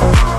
Bye.